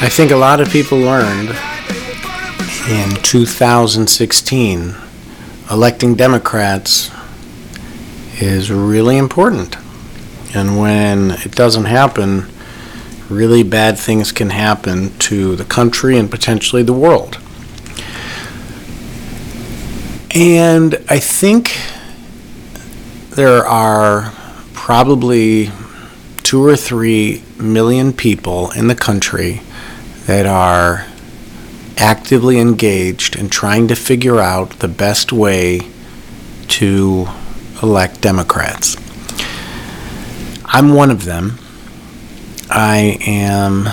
I think a lot of people learned in 2016 electing Democrats is really important. And when it doesn't happen, really bad things can happen to the country and potentially the world. And I think there are probably two or three million people in the country that are actively engaged in trying to figure out the best way to elect Democrats. I'm one of them. I am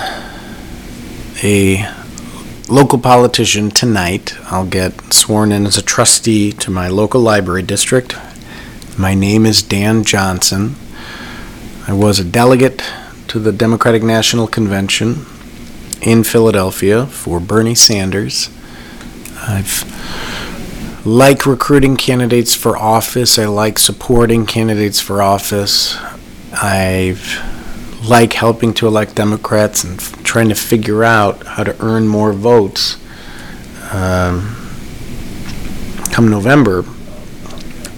a local politician tonight. I'll get sworn in as a trustee to my local library district. My name is Dan Johnson. I was a delegate to the Democratic National Convention in Philadelphia for Bernie Sanders. I've like recruiting candidates for office. I like supporting candidates for office. I like helping to elect Democrats and f- trying to figure out how to earn more votes um, come November.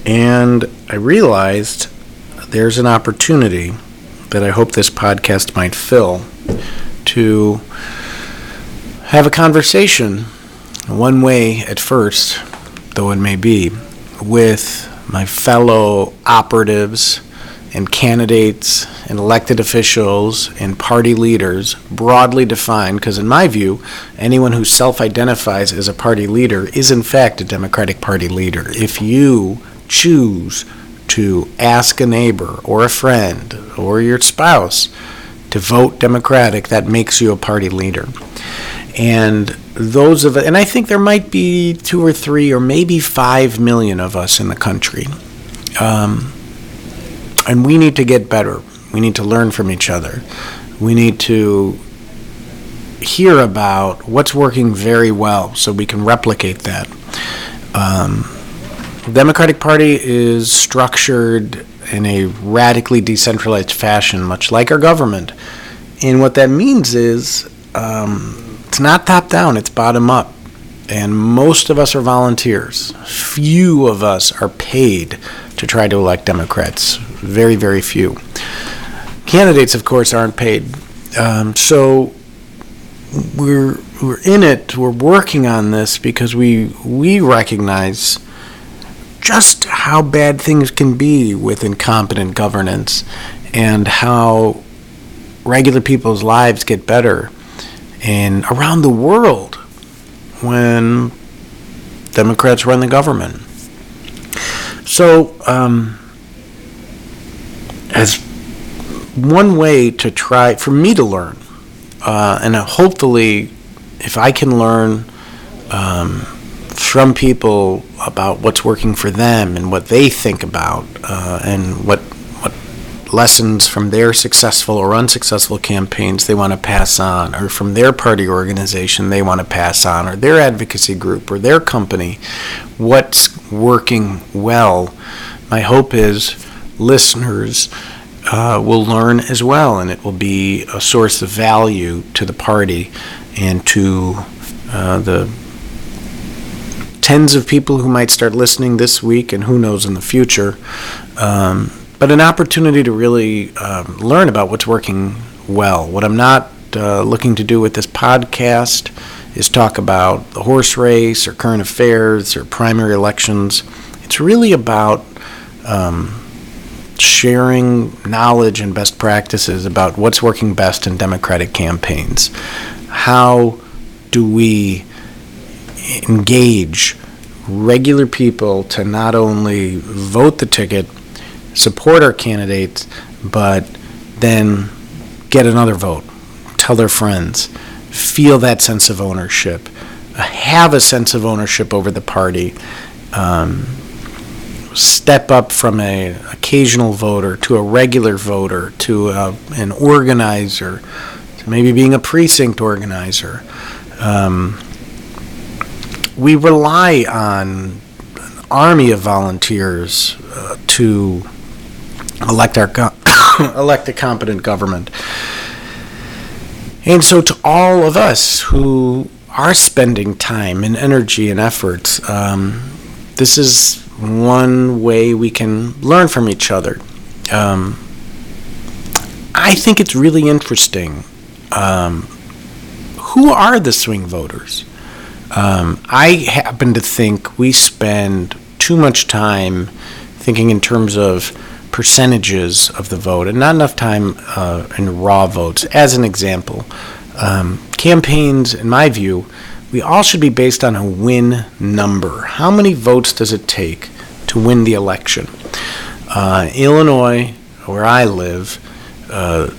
And I realized there's an opportunity that I hope this podcast might fill to have a conversation, one way at first, though it may be, with my fellow operatives and candidates and elected officials and party leaders, broadly defined, because in my view, anyone who self identifies as a party leader is in fact a Democratic Party leader. If you choose to ask a neighbor or a friend or your spouse to vote Democratic, that makes you a party leader. And those of and I think there might be two or three or maybe five million of us in the country. Um, and we need to get better. We need to learn from each other. We need to hear about what's working very well so we can replicate that. Um, Democratic Party is structured in a radically decentralized fashion, much like our government. And what that means is um, it's not top down, it's bottom up. And most of us are volunteers. Few of us are paid to try to elect Democrats. Very, very few. Candidates, of course, aren't paid. Um, so we're we're in it. We're working on this because we we recognize just how bad things can be with incompetent governance and how regular people's lives get better and around the world when Democrats run the government. So, um, as one way to try for me to learn, uh, and hopefully, if I can learn um, from people about what's working for them and what they think about, uh, and what what lessons from their successful or unsuccessful campaigns they want to pass on, or from their party organization they want to pass on, or their advocacy group or their company, what's working well. My hope is listeners uh, will learn as well, and it will be a source of value to the party and to uh, the tens of people who might start listening this week and who knows in the future. Um, but an opportunity to really um, learn about what's working well. What I'm not uh, looking to do with this podcast is talk about the horse race or current affairs or primary elections. It's really about um, sharing knowledge and best practices about what's working best in Democratic campaigns. How do we engage regular people to not only vote the ticket, support our candidates, but then get another vote, tell their friends, feel that sense of ownership, have a sense of ownership over the party. Um, step up from a occasional voter to a regular voter to a, an organizer to maybe being a precinct organizer. Um, we rely on an army of volunteers uh, to elect our go- elect a competent government. And so, to all of us who are spending time and energy and efforts, um, this is one way we can learn from each other. Um, I think it's really interesting. Um, who are the swing voters? Um, I happen to think we spend too much time thinking in terms of percentages of the vote and not enough time uh, in raw votes. As an example, um, campaigns, in my view, we all should be based on a win number. How many votes does it take to win the election? Uh, Illinois, where I live, uh,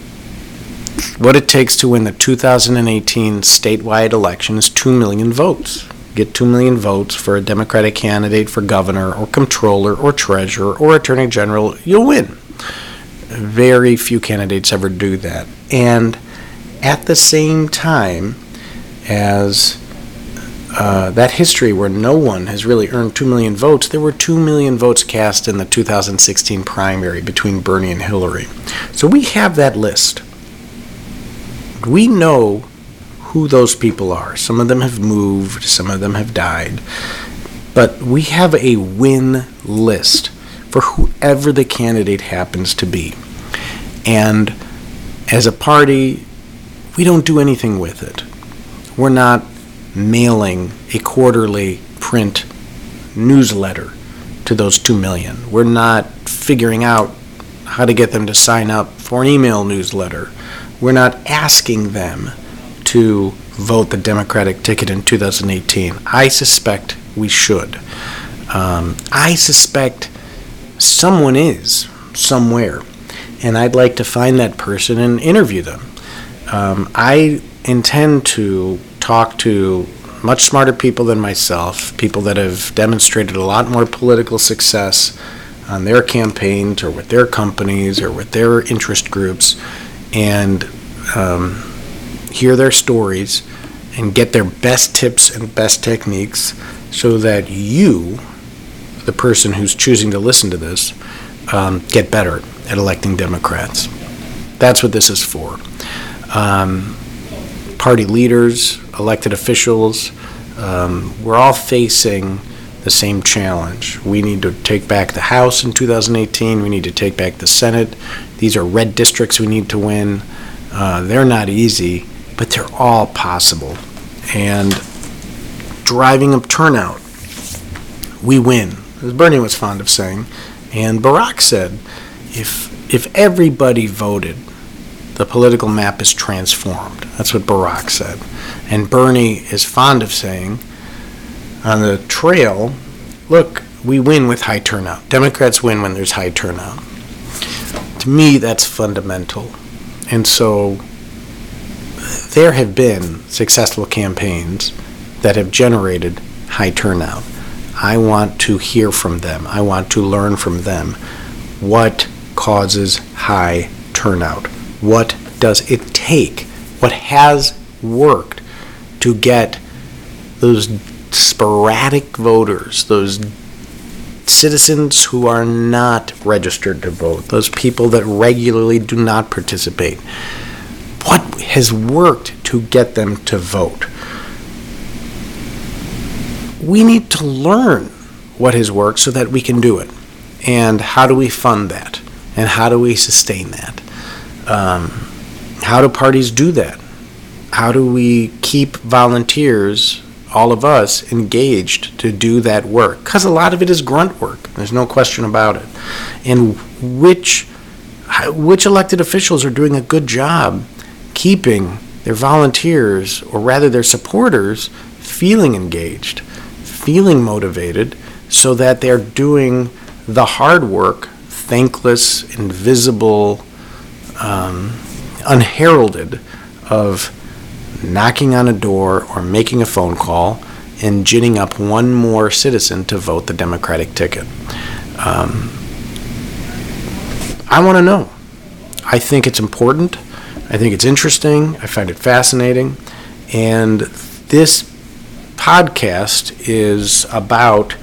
what it takes to win the 2018 statewide election is 2 million votes. Get 2 million votes for a Democratic candidate for governor or comptroller or treasurer or attorney general, you'll win. Very few candidates ever do that. And at the same time as uh, that history where no one has really earned 2 million votes, there were 2 million votes cast in the 2016 primary between Bernie and Hillary. So we have that list. We know who those people are. Some of them have moved, some of them have died. But we have a win list for whoever the candidate happens to be. And as a party, we don't do anything with it. We're not mailing a quarterly print newsletter to those 2 million. We're not figuring out how to get them to sign up for an email newsletter. We're not asking them to vote the Democratic ticket in 2018. I suspect we should. Um, I suspect someone is somewhere, and I'd like to find that person and interview them. Um, I intend to talk to much smarter people than myself, people that have demonstrated a lot more political success on their campaigns or with their companies or with their interest groups, and um, hear their stories and get their best tips and best techniques so that you, the person who's choosing to listen to this, um, get better at electing Democrats. That's what this is for. Um, party leaders, elected officials, um, we're all facing the same challenge. We need to take back the House in 2018. We need to take back the Senate. These are red districts we need to win. Uh, they're not easy, but they're all possible. And driving up turnout, we win, as Bernie was fond of saying. And Barack said, if if everybody voted the political map is transformed. That's what Barack said. And Bernie is fond of saying on the trail, look, we win with high turnout. Democrats win when there's high turnout. To me, that's fundamental. And so there have been successful campaigns that have generated high turnout. I want to hear from them. I want to learn from them. What causes high turnout? what does it take? What has worked to get those sporadic voters, those citizens who are not registered to vote, those people that regularly do not participate? What has worked to get them to vote? We need to learn what has worked so that we can do it. And how do we fund that? And how do we sustain that? Um, how do parties do that? How do we keep volunteers, all of us, engaged to do that work? Because a lot of it is grunt work. There's no question about it. And which which elected officials are doing a good job keeping their volunteers, or rather their supporters, feeling engaged, feeling motivated, so that they're doing the hard work, thankless, invisible, um, unheralded of knocking on a door or making a phone call and ginning up one more citizen to vote the Democratic ticket. Um, I want to know. I think it's important. I think it's interesting. I find it fascinating. And this podcast is about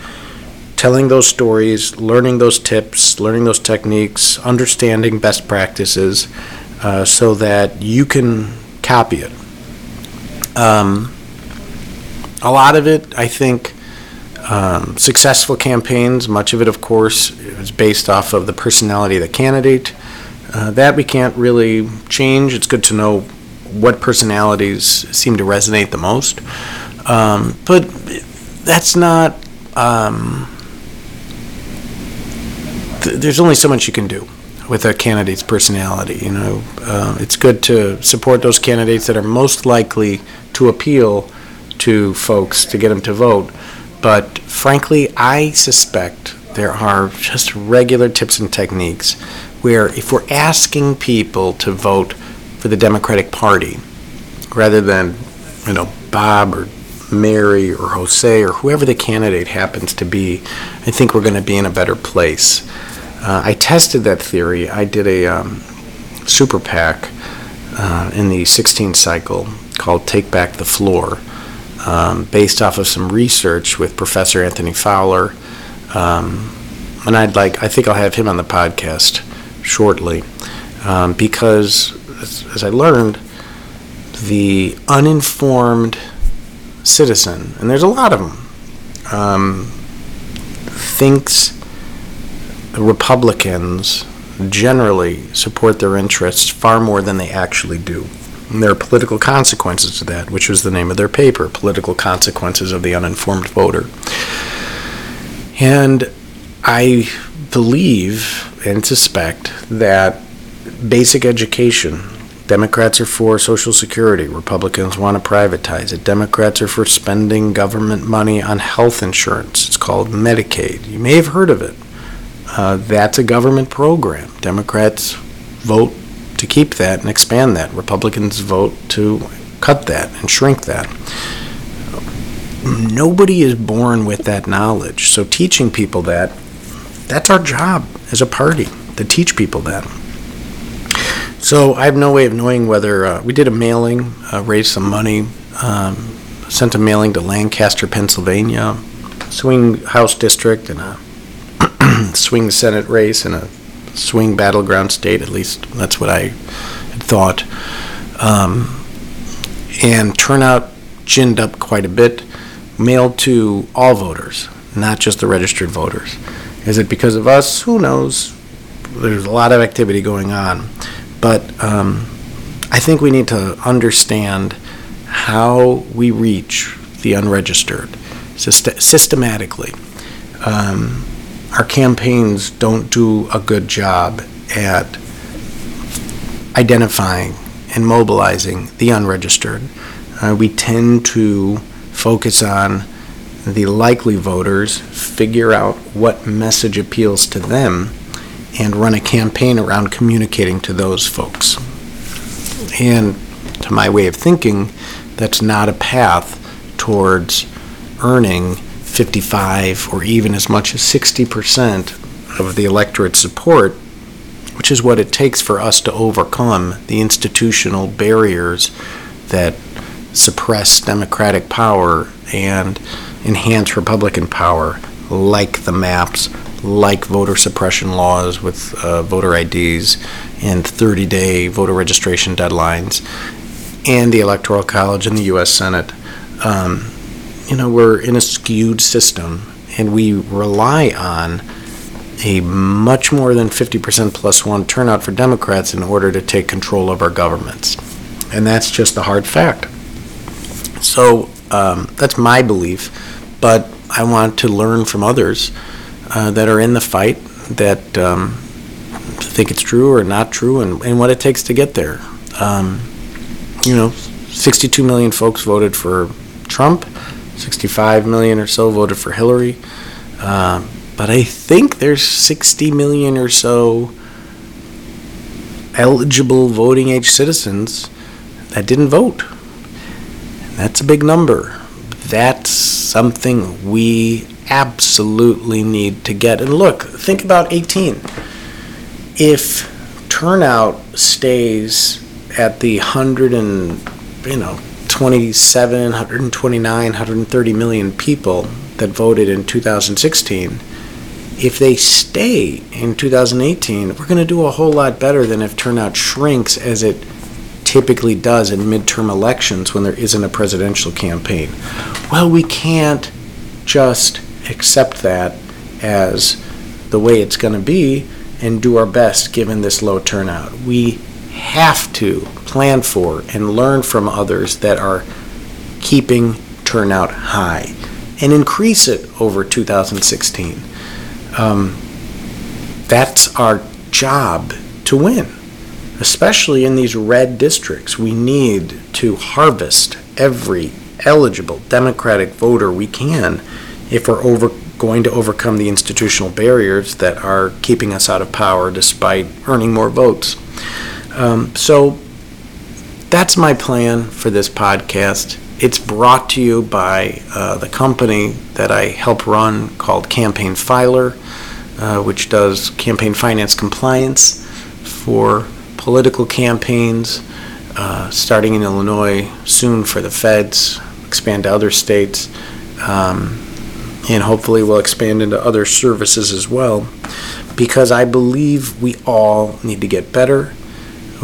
telling those stories, learning those tips, learning those techniques, understanding best practices uh, so that you can copy it Um, a lot of it, I think, um, successful campaigns, much of it, of course, is based off of the personality of the candidate. Uh, that we can't really change. It's good to know what personalities seem to resonate the most. Um, but that's not. Um, th- there's only so much you can do with a candidate's personality. You know, uh, it's good to support those candidates that are most likely to appeal to folks to get them to vote. But frankly, I suspect there are just regular tips and techniques where if we're asking people to vote for the Democratic Party rather than, you know, Bob or Mary or Jose or whoever the candidate happens to be, I think we're going to be in a better place. Uh, I tested that theory. I did a um, super PAC uh, in the 16 cycle called Take Back the Floor, um, based off of some research with Professor Anthony Fowler. Um, and I'd like, I think I'll have him on the podcast shortly, um, because as, as I learned, the uninformed citizen, and there's a lot of them, um, thinks Republicans generally support their interests far more than they actually do. And there are political consequences to that, which was the name of their paper Political Consequences of the Uninformed Voter. And I believe and suspect that basic education Democrats are for Social Security. Republicans want to privatize it. Democrats are for spending government money on health insurance. It's called Medicaid. You may have heard of it. Uh, that's a government program. Democrats vote to keep that and expand that. Republicans vote to cut that and shrink that. Nobody is born with that knowledge. So teaching people that, that's our job as a party, to teach people that. So I have no way of knowing whether uh, we did a mailing, uh, raised some money, um, sent a mailing to Lancaster, Pennsylvania, swing House district, and a swing Senate race in a swing battleground state. At least that's what I had thought. Um, and turnout ginned up quite a bit. Mailed to all voters, not just the registered voters. Is it because of us? Who knows? There's a lot of activity going on. But um, I think we need to understand how we reach the unregistered syst- systematically. Um, our campaigns don't do a good job at identifying and mobilizing the unregistered. Uh, we tend to focus on the likely voters, figure out what message appeals to them, and run a campaign around communicating to those folks. And to my way of thinking, that's not a path towards earning 55 or even as much as 60% of the electorate support, which is what it takes for us to overcome the institutional barriers that suppress democratic power and enhance Republican power, like the maps, like voter suppression laws with uh, voter IDs and 30 day voter registration deadlines, and the Electoral College and the U.S. Senate. Um, you know, we're in a skewed system and we rely on a much more than 50% plus one turnout for Democrats in order to take control of our governments. And that's just a hard fact. So um, that's my belief, but I want to learn from others uh, that are in the fight that um, think it's true or not true and, and what it takes to get there. Um, you know, 62 million folks voted for Trump, 65 million or so voted for Hillary. Um, but I think there's 60 million or so eligible voting age citizens that didn't vote. That's a big number. That's something we absolutely need to get. And look, think about 18. If turnout stays at the 100 and, you know, 27, 129, 130 million people that voted in 2016, if they stay in 2018, we're going to do a whole lot better than if turnout shrinks as it typically does in midterm elections when there isn't a presidential campaign. Well, we can't just accept that as the way it's going to be and do our best given this low turnout. We have to plan for and learn from others that are keeping turnout high and increase it over 2016. Um, that's our job to win, especially in these red districts. We need to harvest every eligible Democratic voter we can if we're over, going to overcome the institutional barriers that are keeping us out of power despite earning more votes. Um, so that's my plan for this podcast. It's brought to you by uh, the company that I help run called Campaign Filer, uh, which does campaign finance compliance for political campaigns, uh, starting in Illinois, soon for the feds, expand to other states, um, and hopefully we'll expand into other services as well, because I believe we all need to get better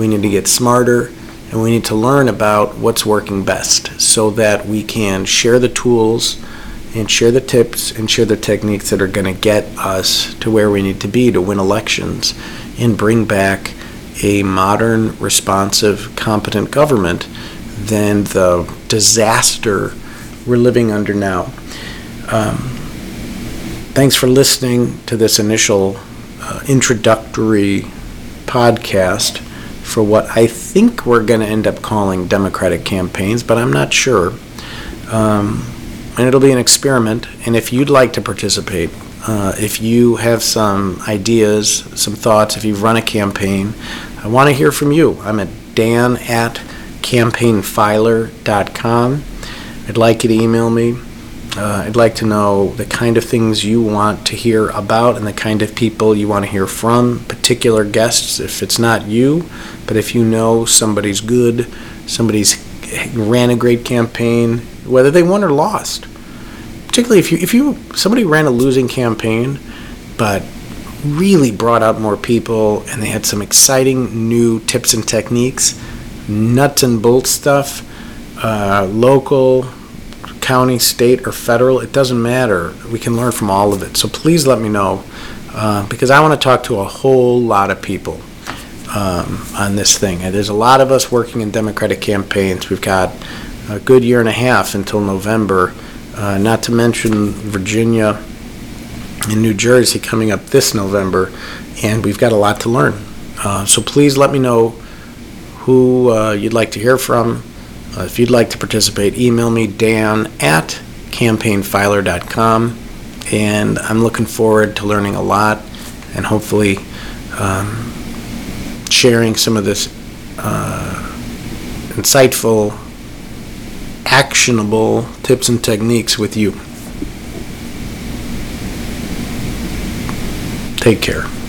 we need to get smarter, and we need to learn about what's working best so that we can share the tools and share the tips and share the techniques that are going to get us to where we need to be to win elections and bring back a modern, responsive, competent government than the disaster we're living under now. Um, thanks for listening to this initial uh, introductory podcast for what I think we're going to end up calling Democratic campaigns, but I'm not sure. Um, and it'll be an experiment. And if you'd like to participate, uh, if you have some ideas, some thoughts, if you've run a campaign, I want to hear from you. I'm at dan at campaignfiler.com. I'd like you to email me. Uh, I'd like to know the kind of things you want to hear about and the kind of people you want to hear from, particular guests. If it's not you, but if you know somebody's good, somebody's ran a great campaign, whether they won or lost, particularly if you if you somebody ran a losing campaign, but really brought out more people and they had some exciting new tips and techniques, nuts and bolts stuff, uh, local, county, state, or federal, it doesn't matter. We can learn from all of it. So please let me know uh, because I want to talk to a whole lot of people um, on this thing. And there's a lot of us working in Democratic campaigns. We've got a good year and a half until November, uh, not to mention Virginia and New Jersey coming up this November, and we've got a lot to learn. Uh, so please let me know who uh, you'd like to hear from. Uh, if you'd like to participate, email me dan at campaignfiler.com, and I'm looking forward to learning a lot and hopefully. Um, sharing some of this uh, insightful, actionable tips and techniques with you. Take care.